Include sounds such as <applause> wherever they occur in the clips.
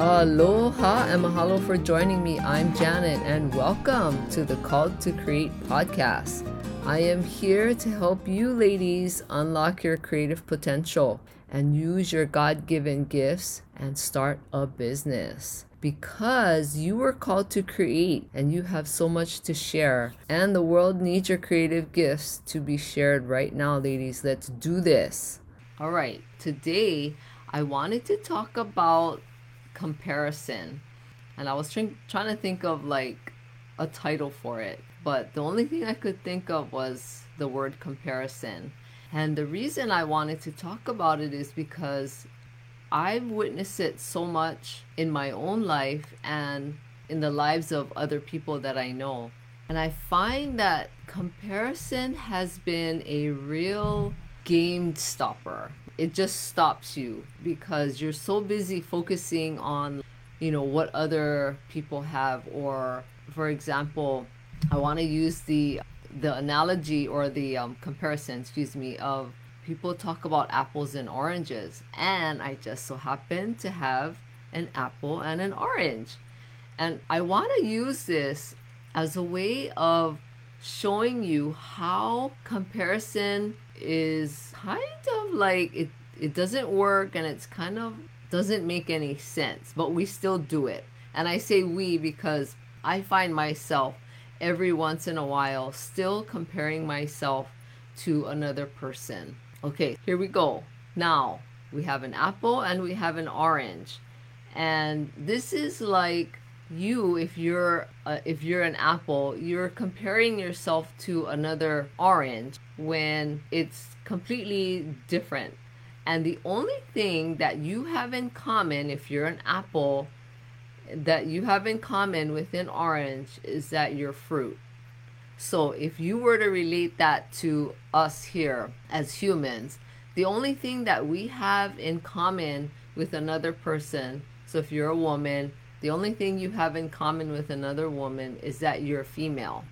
Aloha and mahalo for joining me. I'm Janet and welcome to the Called to Create podcast. I am here to help you ladies unlock your creative potential and use your God given gifts and start a business. Because you were called to create and you have so much to share, and the world needs your creative gifts to be shared right now, ladies. Let's do this. All right, today I wanted to talk about comparison. And I was trying trying to think of like a title for it, but the only thing I could think of was the word comparison. And the reason I wanted to talk about it is because I've witnessed it so much in my own life and in the lives of other people that I know. And I find that comparison has been a real game stopper it just stops you because you're so busy focusing on you know what other people have or for example i want to use the the analogy or the um, comparison excuse me of people talk about apples and oranges and i just so happen to have an apple and an orange. And i want to use this as a way of showing you how comparison is kind of like it it doesn't work and it's kind of doesn't make any sense, but we still do it. And I say we because I find myself every once in a while still comparing myself to another person. Okay, here we go. Now, we have an apple and we have an orange. And this is like you if you're uh, if you're an apple you're comparing yourself to another orange when it's completely different. And the only thing that you have in common if you're an apple that you have in common with an orange is that you're fruit. So if you were to relate that to us here as humans the only thing that we have in common with another person so if you're a woman the only thing you have in common with another woman is that you're female.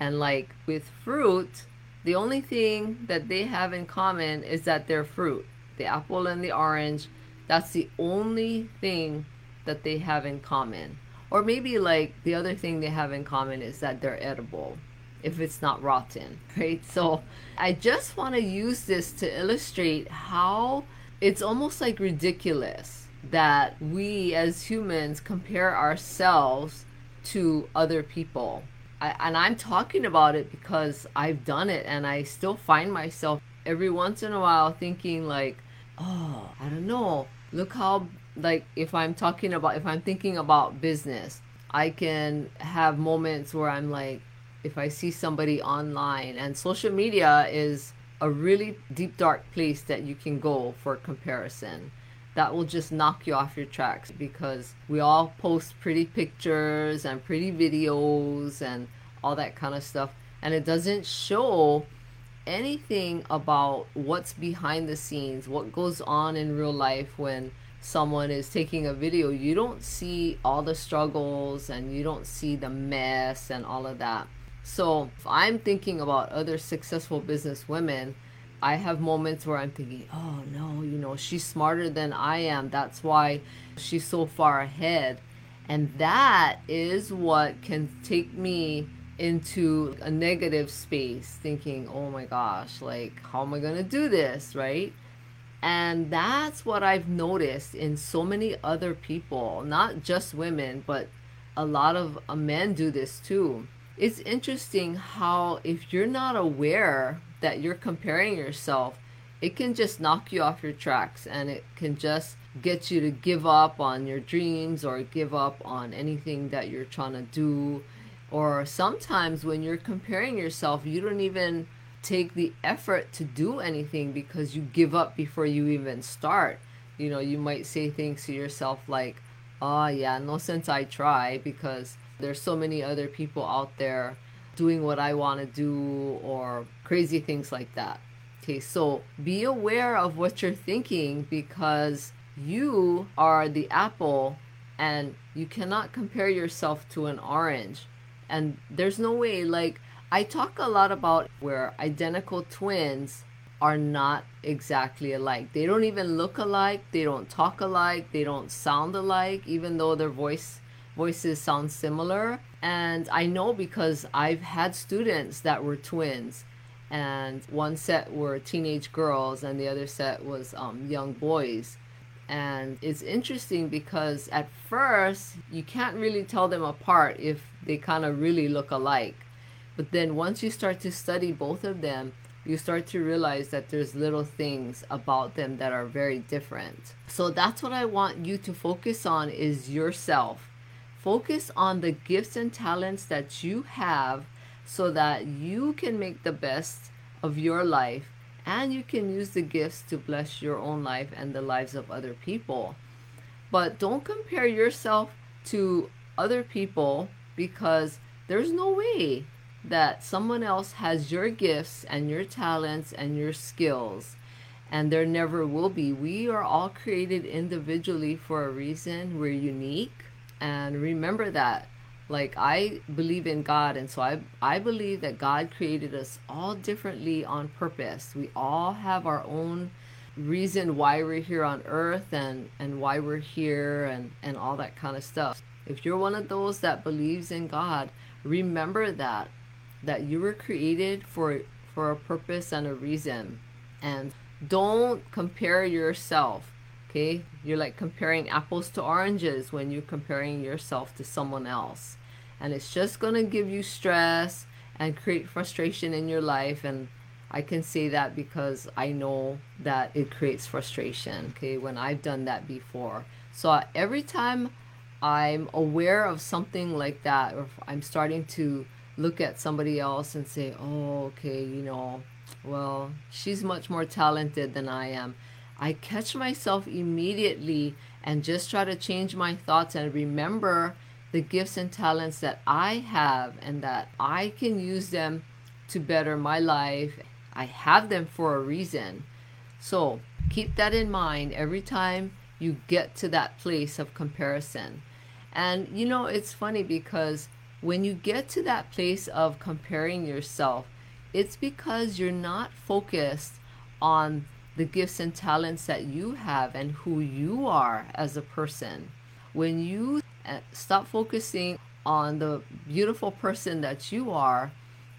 And like with fruit, the only thing that they have in common is that they're fruit. The apple and the orange, that's the only thing that they have in common. Or maybe like the other thing they have in common is that they're edible if it's not rotten, <laughs> right? So I just want to use this to illustrate how it's almost like ridiculous that we as humans compare ourselves to other people. I, and I'm talking about it because I've done it and I still find myself every once in a while thinking like, oh, I don't know. Look how like if I'm talking about if I'm thinking about business, I can have moments where I'm like if I see somebody online and social media is a really deep dark place that you can go for comparison that will just knock you off your tracks because we all post pretty pictures and pretty videos and all that kind of stuff. And it doesn't show anything about what's behind the scenes what goes on in real life when someone is taking a video. You don't see all the struggles and you don't see the mess and all of that. So if i'm thinking about other successful business women I have moments where I'm thinking, oh no, you know, she's smarter than I am. That's why she's so far ahead. And that is what can take me into a negative space, thinking, oh my gosh, like, how am I going to do this, right? And that's what I've noticed in so many other people, not just women, but a lot of uh, men do this too. It's interesting how, if you're not aware that you're comparing yourself, it can just knock you off your tracks and it can just get you to give up on your dreams or give up on anything that you're trying to do. Or sometimes when you're comparing yourself, you don't even take the effort to do anything because you give up before you even start. You know, you might say things to yourself like, oh, yeah, no sense I try because there's so many other people out there doing what I want to do or crazy things like that. Okay, so be aware of what you're thinking because you are the apple and you cannot compare yourself to an orange. And there's no way, like, I talk a lot about where identical twins are not exactly alike. They don't even look alike, they don't talk alike, they don't sound alike, even though their voice voices sound similar. And I know because I've had students that were twins, and one set were teenage girls, and the other set was um, young boys. And it's interesting because at first you can't really tell them apart if they kind of really look alike. But then once you start to study both of them, you start to realize that there's little things about them that are very different. So that's what I want you to focus on is yourself. Focus on the gifts and talents that you have so that you can make the best of your life and you can use the gifts to bless your own life and the lives of other people. But don't compare yourself to other people because there's no way that someone else has your gifts and your talents and your skills and there never will be. We are all created individually for a reason. We're unique and remember that. Like I believe in God and so I I believe that God created us all differently on purpose. We all have our own reason why we're here on earth and and why we're here and and all that kind of stuff. If you're one of those that believes in God, remember that that you were created for for a purpose and a reason and don't compare yourself okay you're like comparing apples to oranges when you're comparing yourself to someone else and it's just going to give you stress and create frustration in your life and I can say that because I know that it creates frustration okay when I've done that before so every time I'm aware of something like that or I'm starting to look at somebody else and say, oh, okay, you know, well, she's much more talented than I am. I catch myself immediately and just try to change my thoughts and remember the gifts and talents that I have and that I can use them to better my life. I have them for a reason. So keep that in mind every time you get to that place of comparison. And you know, it's funny because when you get to that place of comparing yourself, it's because you're not focused on the gifts and talents that you have and who you are as a person. When you uh, stop focusing on the beautiful person that you are,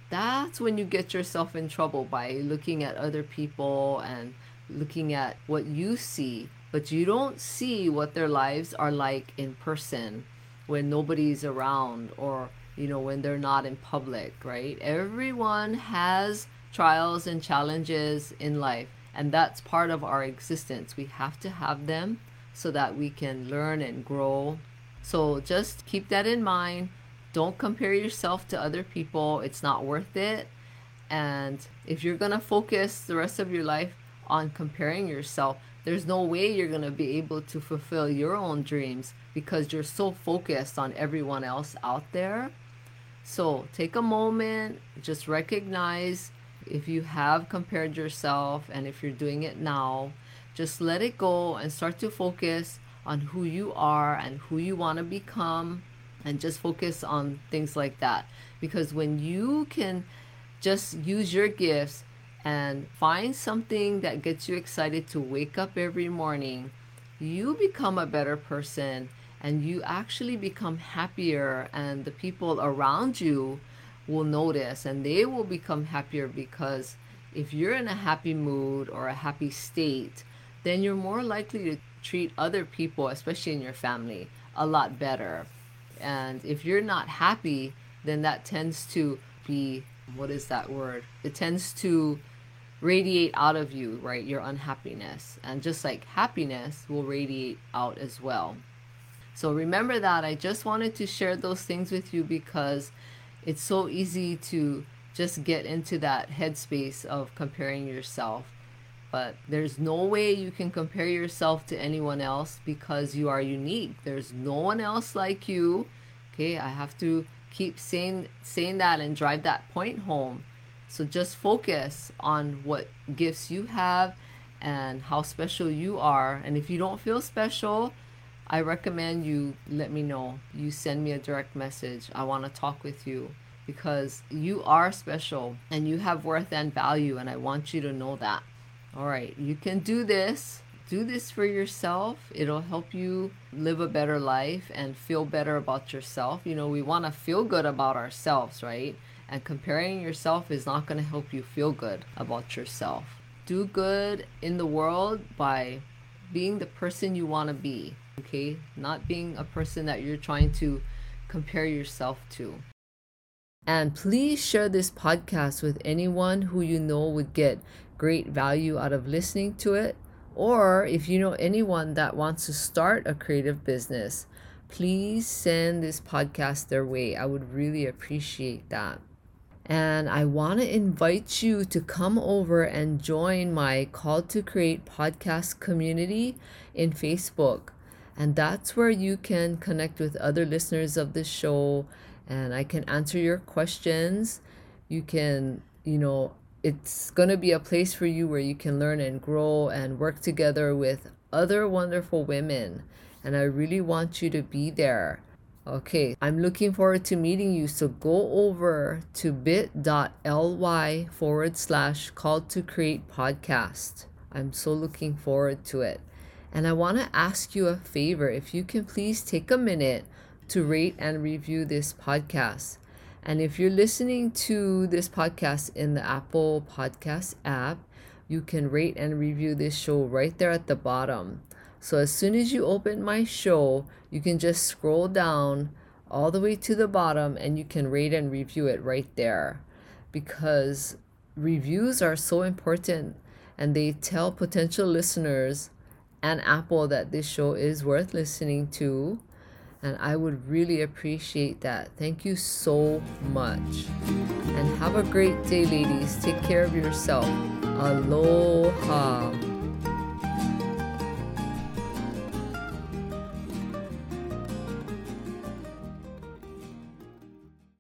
that's when you get yourself in trouble by looking at other people and looking at what you see, but you don't see what their lives are like in person when nobody's around or you know when they're not in public right? Everyone has trials and challenges in life and that's part of our existence. We have to have them so that we can learn and grow. So just keep that in mind. Don't compare yourself to other people. It's not worth it. And if you're going to focus the rest of your life on comparing yourself there's no way you're going to be able to fulfill your own dreams because you're so focused on everyone else out there. So take a moment, just recognize if you have compared yourself and if you're doing it now, just let it go and start to focus on who you are and who you want to become and just focus on things like that. Because when you can just use your gifts and find something that gets you excited to wake up every morning, you become a better person and you actually become happier, and the people around you will notice and they will become happier because if you're in a happy mood or a happy state, then you're more likely to treat other people, especially in your family, a lot better. And if you're not happy, then that tends to be what is that word? It tends to radiate out of you, right? Your unhappiness. And just like happiness will radiate out as well. So remember that. I just wanted to share those things with you because it's so easy to just get into that headspace of comparing yourself. But there's no way you can compare yourself to anyone else because you are unique. There's no one else like you. Okay, I have to keep saying saying that and drive that point home so just focus on what gifts you have and how special you are. And if you don't feel special, I recommend you let me know. You send me a direct message. I want to talk with you because you are special and you have worth and value, and I want you to know that. All right, you can do this. Do this for yourself. It'll help you live a better life and feel better about yourself. You know, we want to feel good about ourselves, right? And comparing yourself is not going to help you feel good about yourself. Do good in the world by being the person you want to be, okay? Not being a person that you're trying to compare yourself to. And please share this podcast with anyone who you know would get great value out of listening to it. Or if you know anyone that wants to start a creative business, please send this podcast their way. I would really appreciate that. And I want to invite you to come over and join my Call to Create podcast community in Facebook. And that's where you can connect with other listeners of the show and I can answer your questions. You can, you know, it's going to be a place for you where you can learn and grow and work together with other wonderful women. And I really want you to be there. Okay, I'm looking forward to meeting you. So go over to bit.ly forward slash call to create podcast. I'm so looking forward to it. And I want to ask you a favor. If you can please take a minute to rate and review this podcast. And if you're listening to this podcast in the Apple Podcast app, you can rate and review this show right there at the bottom. So as soon as you open my show, you can just scroll down all the way to the bottom and you can rate and review it right there because reviews are so important and they tell potential listeners and Apple that this show is worth listening to and I would really appreciate that. Thank you so much. And have a great day, ladies. Take care of yourself. Aloha.